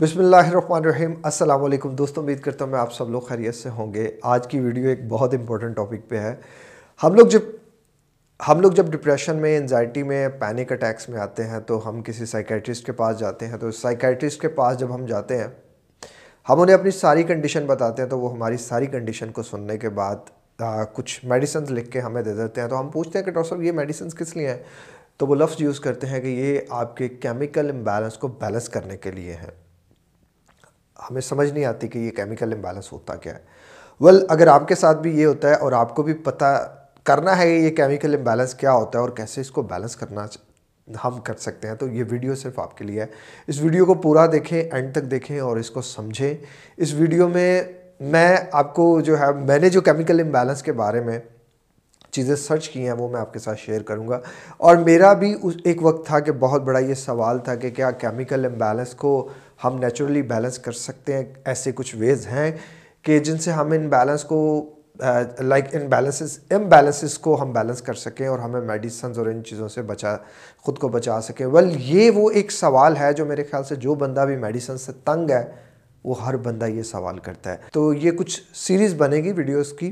بسم اللہ الرحمن الرحیم۔ السلام علیکم۔ دوستوں امید کرتا ہوں میں آپ سب لوگ خیریت سے ہوں گے۔ آج کی ویڈیو ایک بہت امپورٹنٹ ٹاپک پہ ہے۔ ہم لوگ جب ہم لوگ جب ڈپریشن میں انزائٹی میں پینک اٹیکس میں آتے ہیں تو ہم کسی سائیکیٹرسٹ کے پاس جاتے ہیں۔ تو سائیکیٹرسٹ کے پاس جب ہم جاتے ہیں، ہم انہیں اپنی ساری کنڈیشن بتاتے ہیں۔ تو وہ ہماری ساری کنڈیشن کو سننے کے بعد کچھ میڈیسنز لکھ کے ہمیں دے دیتے ہیں۔ تو ہم پوچھتے ہیں کہ ڈاکٹر صاحب، یہ میڈیسنز کس لیے ہیں؟ تو وہ لفظ یوز کرتے ہیں کہ یہ آپ کے کیمیکل امبیلنس کو بیلنس کرنے کے لیے ہیں۔ ہمیں سمجھ نہیں آتی کہ یہ کیمیکل امبیلنس ہوتا کیا ہے۔ ول اگر آپ کے ساتھ بھی یہ ہوتا ہے اور آپ کو بھی پتہ کرنا ہے یہ کیمیکل امبیلنس کیا ہوتا ہے اور کیسے اس کو بیلنس کرنا ہم کر سکتے ہیں، تو یہ ویڈیو صرف آپ کے لیے ہے۔ اس ویڈیو کو پورا دیکھیں اینڈ تک دیکھیں اور اس کو سمجھیں۔ اس ویڈیو میں میں آپ کو جو ہے، میں نے جو کیمیکل امبیلنس کے بارے میں چیزیں سرچ کی ہیں، وہ میں آپ کے ساتھ شیئر کروں گا۔ اور میرا بھی ایک وقت تھا کہ بہت بڑا یہ سوال تھا کہ کیا کیمیکل امبیلنس کو ہم نیچرلی بیلنس کر سکتے ہیں، ایسے کچھ ویز ہیں کہ جن سے ہم ان بیلنس کو لائک ان بیلنسز ام بیلنسز کو ہم بیلنس کر سکیں اور ہمیں میڈیسنز اور ان چیزوں سے بچا، خود کو بچا سکیں۔ ول یہ وہ ایک سوال ہے جو میرے خیال سے جو بندہ بھی میڈیسن سے تنگ ہے، وہ ہر بندہ یہ سوال کرتا ہے۔ تو یہ کچھ سیریز بنے گی ویڈیوز کی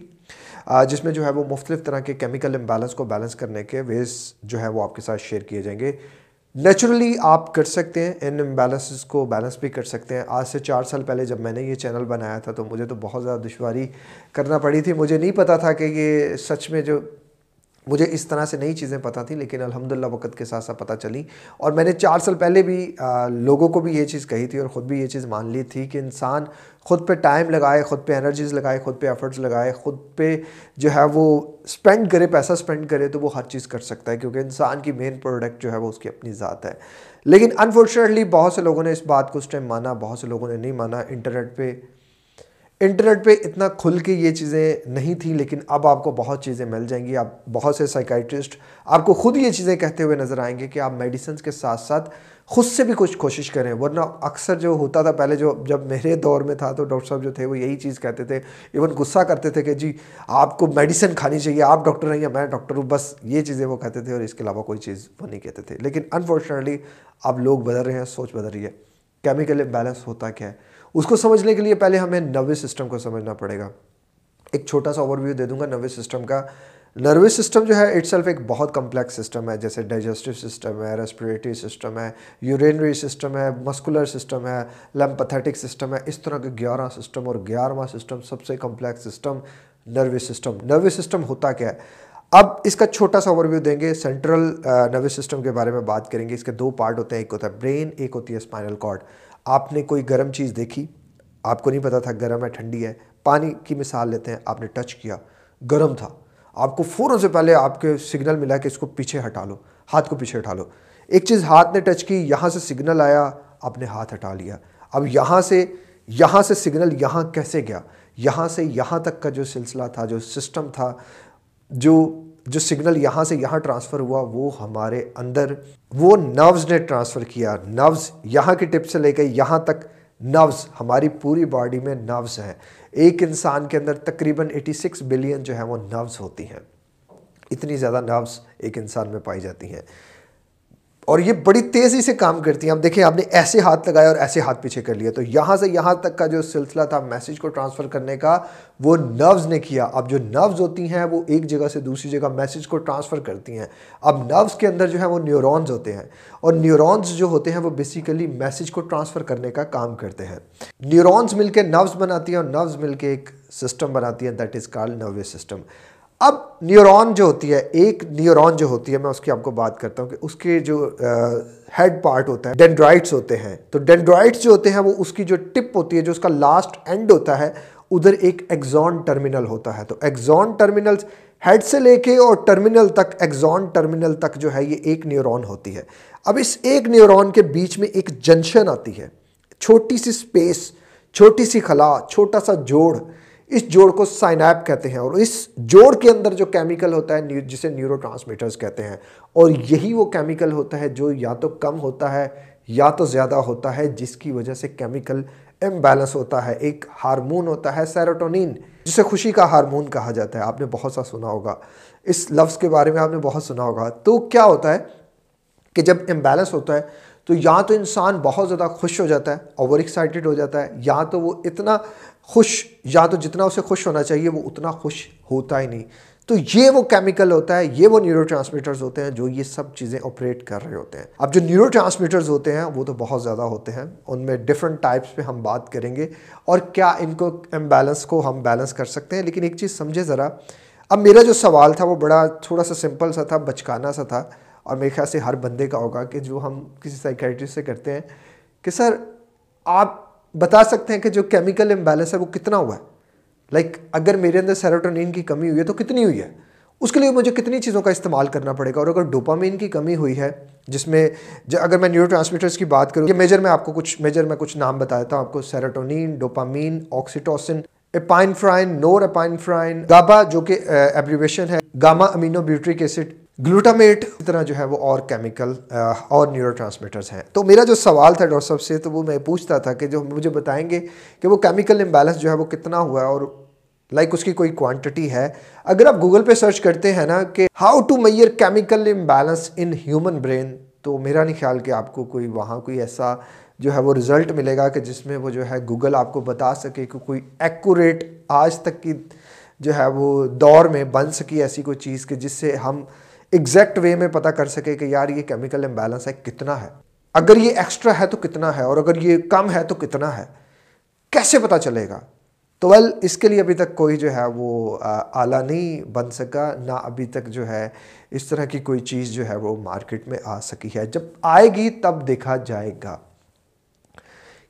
جس میں جو ہے وہ مختلف طرح کے کیمیکل امبیلنس کو بیلنس کرنے کے ویز جو ہے وہ آپ کے ساتھ شیئر کیے جائیں گے۔ نیچرلی آپ کر سکتے ہیں ان امبیلنسز کو بیلنس بھی کر سکتے ہیں۔ آج سے چار سال پہلے جب میں نے یہ چینل بنایا تھا تو مجھے تو بہت زیادہ دشواری کرنا پڑی تھی۔ مجھے نہیں پتا تھا کہ یہ سچ میں جو مجھے اس طرح سے نئی چیزیں پتہ تھیں، لیکن الحمدللہ وقت کے ساتھ ساتھ پتہ چلی۔ اور میں نے چار سال پہلے بھی لوگوں کو بھی یہ چیز کہی تھی اور خود بھی یہ چیز مان لی تھی کہ انسان خود پہ ٹائم لگائے، خود پہ انرجیز لگائے، خود پہ ایفرٹس لگائے، خود پہ جو ہے وہ سپینڈ کرے، پیسہ سپینڈ کرے تو وہ ہر چیز کر سکتا ہے، کیونکہ انسان کی مین پروڈکٹ جو ہے وہ اس کی اپنی ذات ہے۔ لیکن انفارچونیٹلی بہت سے لوگوں نے اس بات کو اس ٹائم مانا، بہت سے لوگوں نے نہیں مانا انٹرنیٹ پہ انٹرنیٹ پہ اتنا کھل کے یہ چیزیں نہیں تھیں، لیکن اب آپ کو بہت چیزیں مل جائیں گی۔ آپ بہت سے سائیکائٹرسٹ آپ کو خود یہ چیزیں کہتے ہوئے نظر آئیں گے کہ آپ میڈیسنز کے ساتھ ساتھ خود سے بھی کچھ کوشش کریں۔ ورنہ اکثر جو ہوتا تھا، پہلے جو جب میرے دور میں تھا تو ڈاکٹر صاحب جو تھے وہ یہی چیز کہتے تھے۔ ایون غصہ کرتے تھے کہ جی آپ کو میڈیسن کھانی چاہیے، آپ ڈاکٹر ہیں یا میں ڈاکٹر ہوں، بس یہ چیزیں وہ کہتے تھے اور اس کے علاوہ کوئی چیز وہ نہیں کہتے تھے۔ لیکن انفارچونیٹلی اب لوگ بدل رہے ہیں، سوچ بدل رہی ہے۔ کیمیکل امبیلنس ہوتا کیا ہے؟ اس کو سمجھنے کے لیے پہلے ہمیں نروس سسٹم کو سمجھنا پڑے گا۔ ایک چھوٹا سا اوور ویو دے دوں گا نروس سسٹم کا۔ نروس سسٹم جو ہے اٹ سیلف ایک بہت کمپلیکس سسٹم ہے، جیسے ڈائجسٹو سسٹم ہے ریسپریٹری سسٹم ہے یورینری سسٹم ہے مسکولر سسٹم ہے لیمپتھیٹک سسٹم ہے۔ اس طرح کے گیارہ سسٹم اور گیارہواں سسٹم سب سے complex system nervous system nervous system ہوتا کیا ہے؟ اب اس کا چھوٹا سا اوور ویو دیں گے سینٹرل نروس سسٹم کے بارے میں بات کریں گے۔ اس کے دو پارٹ ہوتے ہیں، ایک ہوتا ہے برین ایک ہوتی ہے اسپائنل کارڈ آپ نے کوئی گرم چیز دیکھی؟ آپ کو نہیں پتا تھا گرم ہے، ٹھنڈی ہے۔ پانی کی مثال لیتے ہیں، آپ نے ٹچ کیا۔ گرم تھا۔ آپ کو فوراں سے پہلے آپ کے سگنل ملا کہ اس کو پیچھے ہٹا لو، ہاتھ کو پیچھے ہٹا لو۔ ایک چیز ہاتھ نے ٹچ کی، یہاں سے سگنل آیا، آپ نے ہاتھ ہٹا لیا۔ اب یہاں سے یہاں سے سگنل یہاں کیسے گیا؟ یہاں سے یہاں تک کا جو سلسلہ تھا، جو سسٹم تھا، جو جو سگنل یہاں سے یہاں ٹرانسفر ہوا، وہ ہمارے اندر، وہ نروز نے ٹرانسفر کیا۔ نروز یہاں کی ٹپ سے لے کے یہاں تک نروز ہماری پوری باڈی میں نوز ہیں۔ ایک انسان کے اندر تقریباً ایٹی سکس بلین جو ہے وہ نروز ہوتی ہیں۔ اتنی زیادہ نوز ایک انسان میں پائی جاتی ہیں۔ اور یہ بڑی تیزی سے کام کرتی ہیں۔ اب دیکھیں، آپ نے ایسے ہاتھ لگایا اور ایسے ہاتھ پیچھے کر لیا۔ تو یہاں سے یہاں تک کا جو سلسلہ تھا میسیج کو ٹرانسفر کرنے کا، وہ نروز نے کیا۔ اب جو نروز ہوتی ہیں، وہ ایک جگہ سے دوسری جگہ میسیج کو ٹرانسفر کرتی ہیں۔ اب نروز کے اندر جو ہے وہ نیورونز ہوتے ہیں۔ اور نیورونز جو ہوتے ہیں، وہ بیسیکلی میسیج کو ٹرانسفر کرنے کا کام کرتے ہیں۔ نیورونز مل کے نروز بناتی ہیں اور نروز مل کے ایک سسٹم بناتی ہیں that is called nervous system اب نیورون جو ہوتی ہے، ایک نیورون جو ہوتی ہے، میں اس کی آپ کو بات کرتا ہوں کہ اس کے جو ہیڈ پارٹ ہوتا ہے ڈینڈرائٹس ہوتے ہیں۔ تو ڈینڈرائٹس جو ہوتے ہیں، وہ اس کی جو ٹپ ہوتی ہے، جو اس کا لاسٹ اینڈ ہوتا ہے، ادھر ایک ایگزون ٹرمینل ہوتا ہے۔ تو ایگزون ٹرمینل ہیڈ سے لے کے اور ٹرمینل تک ایگزون ٹرمینل تک جو ہے، یہ ایک نیورون ہوتی ہے۔ اب اس ایک نیورون کے بیچ میں ایک جنشن آتی ہے۔ چھوٹی سی سپیس چھوٹی سی خلا، چھوٹا سا جوڑ۔ اس جوڑ کو سائنیپ کہتے ہیں اور اس جوڑ کے اندر جو کیمیکل ہوتا ہے جسے نیورو ٹرانسمیٹرز کہتے ہیں اور یہی وہ کیمیکل ہوتا ہے جو یا تو کم ہوتا ہے یا تو زیادہ ہوتا ہے، جس کی وجہ سے کیمیکل امبیلنس ہوتا ہے، ایک ہارمون ہوتا ہے سیروٹونین، جسے خوشی کا ہارمون کہا جاتا ہے۔ آپ نے بہت سا سنا ہوگا۔ اس لفظ کے بارے میں آپ نے بہت سنا ہوگا۔ تو کیا ہوتا ہے کہ جب امبیلنس ہوتا ہے تو یا تو انسان بہت زیادہ خوش ہو جاتا ہے، اوور ایکسائٹیڈ ہو جاتا ہے، یا تو وہ اتنا خوش، یا تو جتنا اسے خوش ہونا چاہیے، وہ اتنا خوش ہوتا ہی نہیں۔ تو یہ وہ کیمیکل ہوتا ہے، یہ وہ نیورو ٹرانسمیٹرز ہوتے ہیں جو یہ سب چیزیں آپریٹ کر رہے ہوتے ہیں۔ اب جو نیورو ٹرانسمیٹرز ہوتے ہیں، وہ تو بہت زیادہ ہوتے ہیں۔ ان میں ڈفرنٹ ٹائپس پہ ہم بات کریں گے۔ اور کیا ان کو امبیلنس کو ہم بیلنس کر سکتے ہیں؟ لیکن ایک چیز سمجھے ذرا۔ اب میرا جو سوال تھا، وہ بڑا تھوڑا سا سمپل سا تھا، بچکانا سا تھا۔ اور میرے خیال سے ہر بندے کا ہوگا کہ جو ہم کسی سائیکیٹرسٹ سے کرتے ہیں کہ سر، آپ بتا سکتے ہیں کہ جو کیمیکل امبیلنس ہے وہ کتنا ہوا ہے؟ لائک اگر میرے اندر سیروٹونین کی کمی ہوئی ہے تو کتنی ہوئی ہے؟ اس کے لیے مجھے کتنی چیزوں کا استعمال کرنا پڑے گا اور اگر ڈوپامین کی کمی ہوئی ہے، جس میں اگر میں نیورو ٹرانسمیٹرس کی بات کروں، یہ میجر میں آپ کو کچھ میجر میں کچھ نام بتا دیتا ہوں۔ آپ کو serotonin dopamine oxytocin epinephrine norepinephrine GABA جو کہ ایبریویشن ہے، gamma amino butyric acid glutamate اس طرح جو ہے وہ اور کیمیکل اور نیورو ٹرانسمیٹرز ہیں۔ تو میرا جو سوال تھا ڈاکٹر صاحب سے، تو وہ میں پوچھتا تھا کہ جو مجھے بتائیں گے کہ وہ کیمیکل امبیلنس جو ہے وہ کتنا ہوا ہے اور لائک اس کی کوئی کوانٹٹی ہے۔ اگر آپ گوگل پہ سرچ کرتے ہیں نا کہ how to measure chemical imbalance in human brain تو میرا نہیں خیال کہ آپ کو کوئی وہاں کوئی ایسا جو ہے وہ رزلٹ ملے گا کہ جس میں وہ جو ہے گوگل آپ کو بتا سکے کہ کوئی ایکوریٹ آج تک کی جو ہے وہ دور میں بن سکی ایسی کوئی چیز کہ جس سے ہم ایگزیکٹ وے میں پتہ کر سکے کہ یار یہ کیمیکل امبیلنس ہے، کتنا ہے۔ اگر یہ ایکسٹرا ہے تو کتنا ہے، اور اگر یہ کم ہے تو کتنا ہے۔ کیسے پتہ چلے گا؟ تو ویل اس کے لیے ابھی تک کوئی جو ہے وہ اعلیٰ نہیں بن سکا۔ نہ ابھی تک جو ہے اس طرح کی کوئی چیز جو ہے وہ مارکیٹ میں آ سکی ہے۔ جب آئے گی تب دیکھا جائے گا۔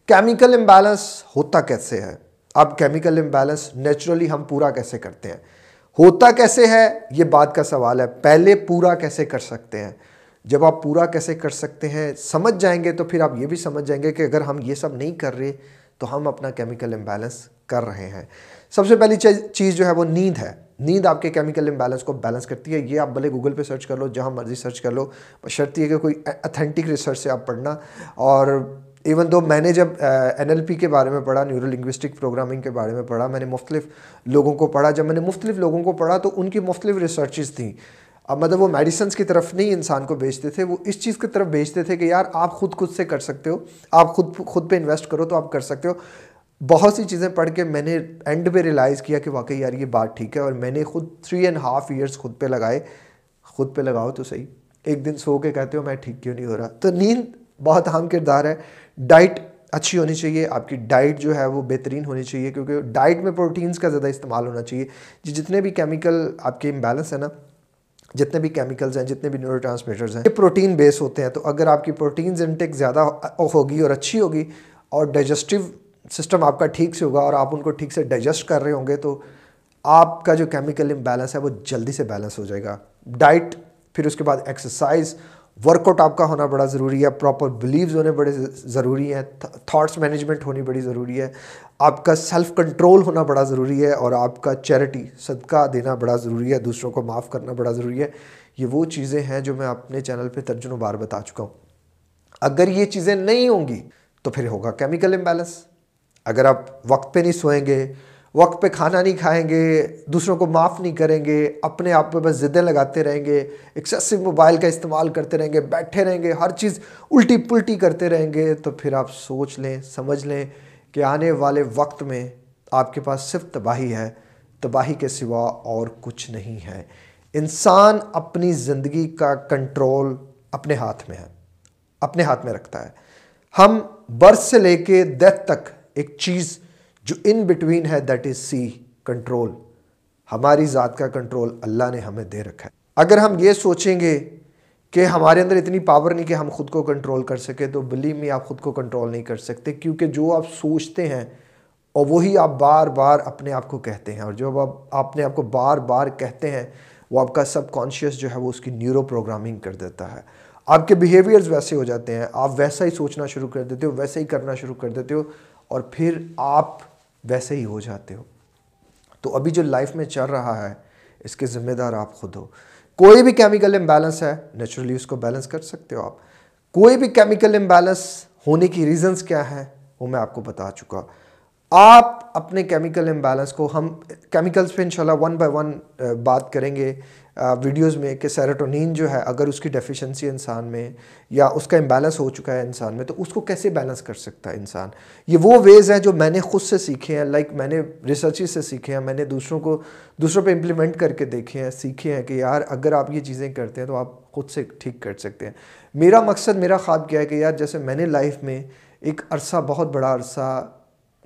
کیمیکل امبیلنس ہوتا کیسے ہے؟ اب کیمیکل امبیلنس نیچرلی ہم پورا کیسے کرتے ہیں؟ ہوتا کیسے ہے؟ یہ بات کا سوال ہے۔ پہلے پورا کیسے کر سکتے ہیں؟ جب آپ پورا کیسے کر سکتے ہیں، سمجھ جائیں گے تو پھر آپ یہ بھی سمجھ جائیں گے کہ اگر ہم یہ سب نہیں کر رہے تو ہم اپنا کیمیکل امبیلنس کر رہے ہیں۔ سب سے پہلی چیز جو ہے وہ نیند ہے۔ نیند آپ کے کیمیکل امبیلنس کو بیلنس کرتی ہے۔ یہ آپ بھلے گوگل پہ سرچ کر لو، جہاں مرضی سرچ کر لو۔ شرط یہ کہ کوئی اتھینٹک ریسرچ سے آپ پڑھنا اور ایون دو میں نے جب این ایل پی کے بارے میں پڑھا نیورو لنگوسٹک پروگرامنگ کے بارے میں پڑھا، میں نے مختلف لوگوں کو پڑھا۔ جب میں نے مختلف لوگوں کو پڑھا تو ان کی مختلف ریسرچز تھیں۔ اب مطلب وہ میڈیسنس کی طرف نہیں انسان کو بیچتے تھے، وہ اس چیز کی طرف بیچتے تھے کہ یار آپ خود خود سے کر سکتے ہو، آپ خود خود پہ انویسٹ کرو تو آپ کر سکتے ہو۔ بہت سی چیزیں پڑھ کے میں نے اینڈ پہ ریلائز کیا کہ واقعی یار یہ بات ٹھیک ہے اور میں نے خود تھری اینڈ ہاف ایئرس خود پہ لگائے۔ خود پہ لگاؤ تو صحیح۔ ایک دن سو کے کہتے ہو، میں ٹھیک کیوں نہیں ہو رہا؟ تو نیند بہت اہم کردار ہے۔ ڈائٹ اچھی ہونی چاہیے، آپ کی ڈائٹ جو ہے وہ بہترین ہونی چاہیے، کیونکہ ڈائٹ میں پروٹینز کا زیادہ استعمال ہونا چاہیے۔ جی جتنے بھی کیمیکل آپ کے امبیلنس ہیں نا، جتنے بھی کیمیکلز ہیں، جتنے بھی نیورو ٹرانسمیٹرز ہیں، یہ پروٹین بیس ہوتے ہیں۔ تو اگر آپ کی پروٹینز انٹیک زیادہ ہوگی اور اچھی ہوگی اور ڈائجسٹیو سسٹم آپ کا ٹھیک سے ہوگا اور آپ ان کو ٹھیک سے ڈائجسٹ کر رہے ہوں گے، تو آپ کا جو کیمیکل امبیلنس ہے وہ جلدی سے بیلنس ہو جائے گا۔ ڈائٹ، پھر اس کے بعد ایکسرسائز ورک آؤٹ آپ کا ہونا بڑا ضروری ہے پراپر بلیوز ہونے بڑے ضروری ہیں تھاٹس مینجمنٹ ہونی بڑی ضروری ہے، آپ کا سیلف کنٹرول ہونا بڑا ضروری ہے اور آپ کا چیریٹی صدقہ دینا بڑا ضروری ہے، دوسروں کو معاف کرنا بڑا ضروری ہے۔ یہ وہ چیزیں ہیں جو میں اپنے چینل پہ ترجن بار بتا چکا ہوں۔ اگر یہ چیزیں نہیں ہوں گی تو پھر ہوگا کیمیکل امبیلنس اگر آپ وقت پہ نہیں سوئیں گے وقت پہ کھانا نہیں کھائیں گے، دوسروں کو معاف نہیں کریں گے، اپنے آپ پہ بس ضدیں لگاتے رہیں گے ایکسیسو موبائل کا استعمال کرتے رہیں گے، بیٹھے رہیں گے، ہر چیز الٹی پلٹی کرتے رہیں گے۔ تو پھر آپ سوچ لیں، سمجھ لیں کہ آنے والے وقت میں آپ کے پاس صرف تباہی ہے، تباہی کے سوا اور کچھ نہیں ہے۔ انسان اپنی زندگی کا کنٹرول اپنے ہاتھ میں ہے، اپنے ہاتھ میں رکھتا ہے۔ ہم برس سے لے کے ڈیتھ تک ایک چیز جو ان بٹوین ہے دیٹ از سی کنٹرول ہماری ذات کا کنٹرول اللہ نے ہمیں دے رکھا ہے۔ اگر ہم یہ سوچیں گے کہ ہمارے اندر اتنی پاور نہیں کہ ہم خود کو کنٹرول کر سکے تو بلیو میں آپ خود کو کنٹرول نہیں کر سکتے۔ کیونکہ جو آپ سوچتے ہیں، اور وہی آپ بار بار اپنے آپ کو کہتے ہیں، اور جو آپ اپنے آپ کو بار بار کہتے ہیں، وہ آپ کا سب کانشیس جو ہے، وہ اس کی نیورو پروگرامنگ کر دیتا ہے۔ آپ کے بیہیویئرز ویسے ہو جاتے ہیں۔ آپ ویسا ہی سوچنا شروع کر دیتے ہو ویسے ہی کرنا شروع کر دیتے ہو، اور پھر آپ ویسے ہی ہو جاتے ہو۔ تو ابھی جو لائف میں چل رہا ہے، اس کے ذمہ دار آپ خود ہو۔ کوئی بھی کیمیکل امبیلنس ہے نیچرلی اس کو بیلنس کر سکتے ہو آپ۔ کوئی بھی کیمیکل امبیلنس ہونے کی ریزنز کیا ہیں، وہ میں آپ کو بتا چکا۔ آپ اپنے کیمیکل امبیلنس کو ہم کیمیکلز پہ انشاءاللہ ون بائی ون بات کریں گے ویڈیوز میں کہ سیروٹونین جو ہے، اگر اس کی ڈیفیشنسی انسان میں یا اس کا امبیلنس ہو چکا ہے انسان میں، تو اس کو کیسے بیلنس کر سکتا ہے انسان؟ یہ وہ ویز ہیں جو میں نے خود سے سیکھے ہیں لائک میں نے ریسرچی سے سیکھے ہیں، میں نے دوسروں کو، دوسروں پہ امپلیمنٹ کر کے دیکھے ہیں، سیکھے ہیں کہ یار اگر آپ یہ چیزیں کرتے ہیں تو آپ خود سے ٹھیک کر سکتے ہیں۔ میرا مقصد، میرا خواب کیا ہے کہ یار جیسے میں نے لائف میں ایک عرصہ، بہت بڑا عرصہ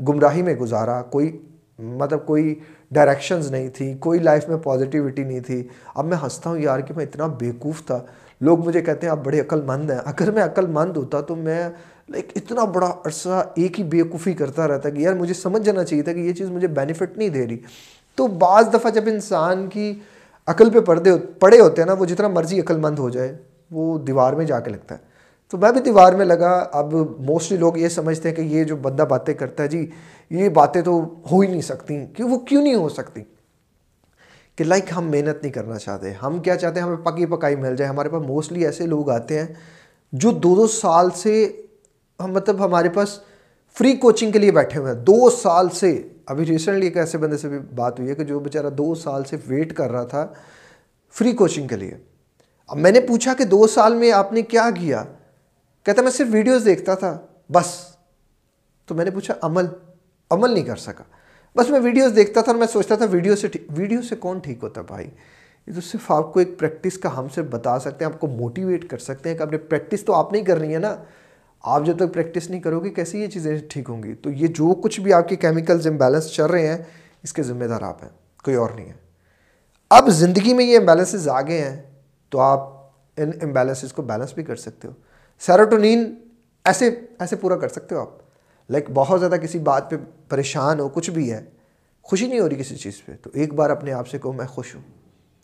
گمراہی میں گزارا، کوئی مطلب کوئی ڈائریکشنز نہیں تھی، کوئی لائف میں پازیٹیوٹی نہیں تھی۔ اب میں ہنستا ہوں یار کہ میں اتنا بیوقوف تھا۔ لوگ مجھے کہتے ہیں، آپ بڑے عقل مند ہیں۔ اگر میں عقل مند ہوتا تو میں لائک اتنا بڑا عرصہ ایک ہی بیوقوفی کرتا رہتا کہ یار مجھے سمجھ جانا چاہیے تھا کہ یہ چیز مجھے بینیفٹ نہیں دے رہی۔ تو بعض دفعہ جب انسان کی عقل پہ پردے پڑے ہوتے ہیں نا، وہ جتنا مرضی عقل مند ہو جائے، وہ دیوار میں جا کے لگتا ہے۔ تو میں بھی دیوار میں لگا۔ اب موسٹلی لوگ یہ سمجھتے ہیں کہ یہ جو بندہ باتیں کرتا ہے جی یہ باتیں تو ہو ہی نہیں سکتی، کہ وہ کیوں نہیں ہو سکتی؟ کہ لائک ہم محنت نہیں کرنا چاہتے۔ ہم کیا چاہتے ہیں؟ ہمیں پکی پکائی مل جائے۔ ہمارے پاس موسٹلی ایسے لوگ آتے ہیں جو دو دو سال سے ہم مطلب ہمارے پاس فری کوچنگ کے لیے بیٹھے ہوئے ہیں۔ دو سال سے۔ ابھی ریسنٹلی ایک ایسے بندے سے بھی بات ہوئی ہے کہ جو بیچارہ دو سال سے ویٹ کر رہا تھا فری کوچنگ کے لیے۔ اب میں نے پوچھا کہ دو سال میں آپ نے کیا کیا؟ کہتا میں صرف ویڈیوز دیکھتا تھا، بس۔ تو میں نے پوچھا، عمل؟ عمل نہیں کر سکا۔ بس میں ویڈیوز دیکھتا تھا اور میں سوچتا تھا ویڈیو سے ویڈیو سے کون ٹھیک ہوتا بھائی؟ یہ تو صرف آپ کو ایک پریکٹس کا ہم سے بتا سکتے ہیں، آپ کو موٹیویٹ کر سکتے ہیں کہ آپ نے پریکٹس تو آپ نہیں کر رہی ہے نا۔ آپ جب تک پریکٹس نہیں کرو گے، کیسے یہ چیزیں ٹھیک ہوں گی؟ تو یہ جو کچھ بھی آپ کے کیمیکلز امبیلنس چل رہے ہیں، اس کے ذمہ دار آپ ہیں، کوئی اور نہیں ہے۔ اب زندگی میں یہ امبیلنسز آ گئے ہیں، تو آپ ان امبیلنسز کو بیلنس بھی کر سکتے ہو۔ سیروٹونین ایسے ایسے پورا کر سکتے ہو آپ۔ لائک بہت زیادہ کسی بات پہ پریشان ہو، کچھ بھی ہے، خوشی نہیں ہو رہی کسی چیز پہ۔ تو ایک بار اپنے آپ سے کہو، میں خوش ہوں۔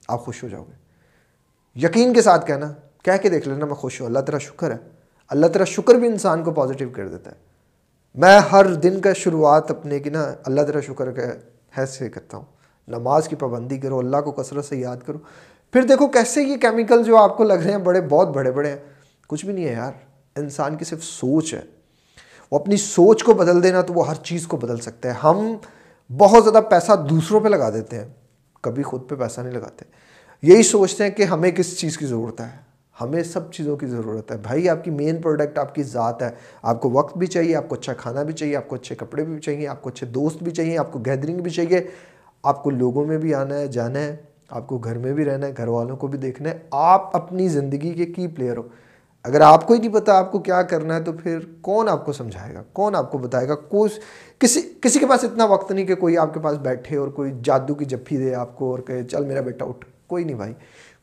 آپ خوش ہو جاؤ گے۔ یقین کے ساتھ کہنا، کہہ کے دیکھ لینا، میں خوش ہوں۔ اللہ تیرا شکر ہے۔ اللہ تیرا شکر بھی انسان کو پازیٹیو کر دیتا ہے۔ میں ہر دن کا شروعات اپنے کی نا، اللہ تیرا شکر کا حیث کرتا ہوں۔ نماز کی پابندی کرو، اللہ کو کثرت سے یاد کرو۔ پھر دیکھو کیسے یہ کیمیکل جو آپ کو لگ رہے ہیں، بڑے، بہت بڑے بڑے ہیں۔ کچھ بھی نہیں ہے یار، انسان کی صرف سوچ ہے۔ وہ اپنی سوچ کو بدل دینا تو وہ ہر چیز کو بدل سکتا ہے ہم بہت زیادہ پیسہ دوسروں پہ لگا دیتے ہیں۔ کبھی خود پہ پیسہ نہیں لگاتے۔ یہی سوچتے ہیں کہ ہمیں کس چیز کی ضرورت ہے؟ ہمیں سب چیزوں کی ضرورت ہے۔ بھائی، آپ کی مین پروڈکٹ آپ کی ذات ہے۔ آپ کو وقت بھی چاہیے، آپ کو اچھا کھانا بھی چاہیے، آپ کو اچھے کپڑے بھی چاہیے، آپ کو اچھے دوست بھی چاہیے، آپ کو گیدرنگ بھی چاہیے۔ آپ کو لوگوں میں بھی آنا ہے، جانا ہے۔ آپ کو گھر میں بھی رہنا ہے، گھر والوں کو بھی دیکھنا ہے۔ آپ اپنی زندگی کے کی پلیئر ہو۔ اگر آپ کو ہی نہیں پتا آپ کو کیا کرنا ہے تو پھر کون آپ کو سمجھائے گا؟ کون آپ کو بتائے گا؟ کوئی کسی کسی کے پاس اتنا وقت نہیں کہ کوئی آپ کے پاس بیٹھے اور کوئی جادو کی جپھی دے آپ کو اور کہے، چل میرا بیٹا اٹھ۔ کوئی نہیں بھائی،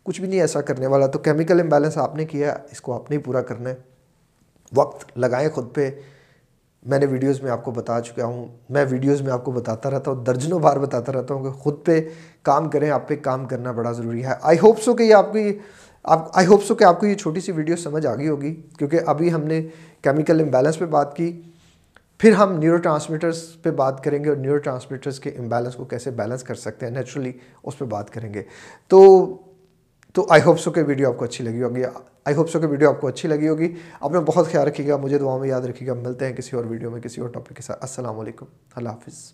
کچھ بھی نہیں ایسا کرنے والا۔ تو کیمیکل امبیلنس آپ نے کیا، اس کو آپ نے ہی پورا کرنا ہے۔ وقت لگائیں خود پہ۔ میں نے ویڈیوز میں آپ کو بتا چکا ہوں، میں ویڈیوز میں آپ کو بتاتا رہتا ہوں، درجنوں بار بتاتا رہتا ہوں کہ خود پہ کام کریں، آپ پہ کام کرنا بڑا ضروری ہے۔ آئی ہوپ سو کہ یہ آپ کی آپ آئی ہوپ سو کہ آپ کو یہ چھوٹی سی ویڈیو سمجھ آ گئی ہوگی، کیونکہ ابھی ہم نے کیمیکل امبیلنس پہ بات کی، پھر ہم نیورو ٹرانسمیٹرس پہ بات کریں گے اور نیورو ٹرانسمیٹرس کے امبیلنس کو کیسے بیلنس کر سکتے ہیں نیچرلی اس پہ بات کریں گے۔ تو تو آئی ہوپ سو کہ ویڈیو آپ کو اچھی لگی ہوگی۔ آئی ہوپ سو کہ ویڈیو آپ کو اچھی لگی ہوگی۔ اپنا بہت خیال رکھیے گا، مجھے دعاؤں میں یاد رکھیے گا۔ ملتے ہیں کسی اور ویڈیو میں کسی اور ٹاپک کے ساتھ۔ السلام علیکم۔ اللہ حافظ۔